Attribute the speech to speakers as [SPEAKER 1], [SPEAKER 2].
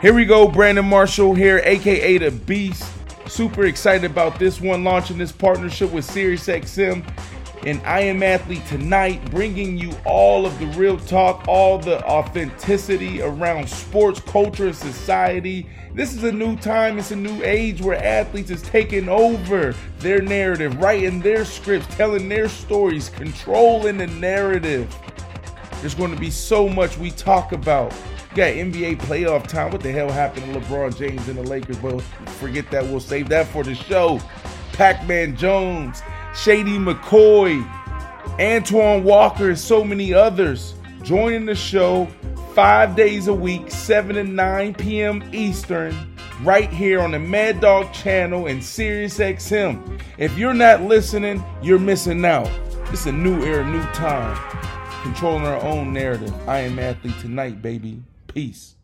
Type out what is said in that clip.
[SPEAKER 1] Here we go, Brandon Marshall here, aka the Beast. Super excited about this one, launching this partnership with SiriusXM and I Am Athlete tonight, bringing you all of the real talk, all the authenticity around sports, culture, and society. This is a new time, it's a new age where athletes is taking over their narrative, writing their scripts, telling their stories, controlling the narrative. There's going to be so much we talk about. Got NBA playoff time. What the hell happened to LeBron James and the Lakers? But forget that. We'll save that for the show. Pac Man Jones, Shady McCoy, Antoine Walker, and so many others joining the show five days a week, 7 to 9 p.m. Eastern, right here on the Mad Dog channel and SiriusXM. If you're not listening, you're missing out. It's a new era, new time controlling our own narrative. I am athlete tonight, baby. Peace.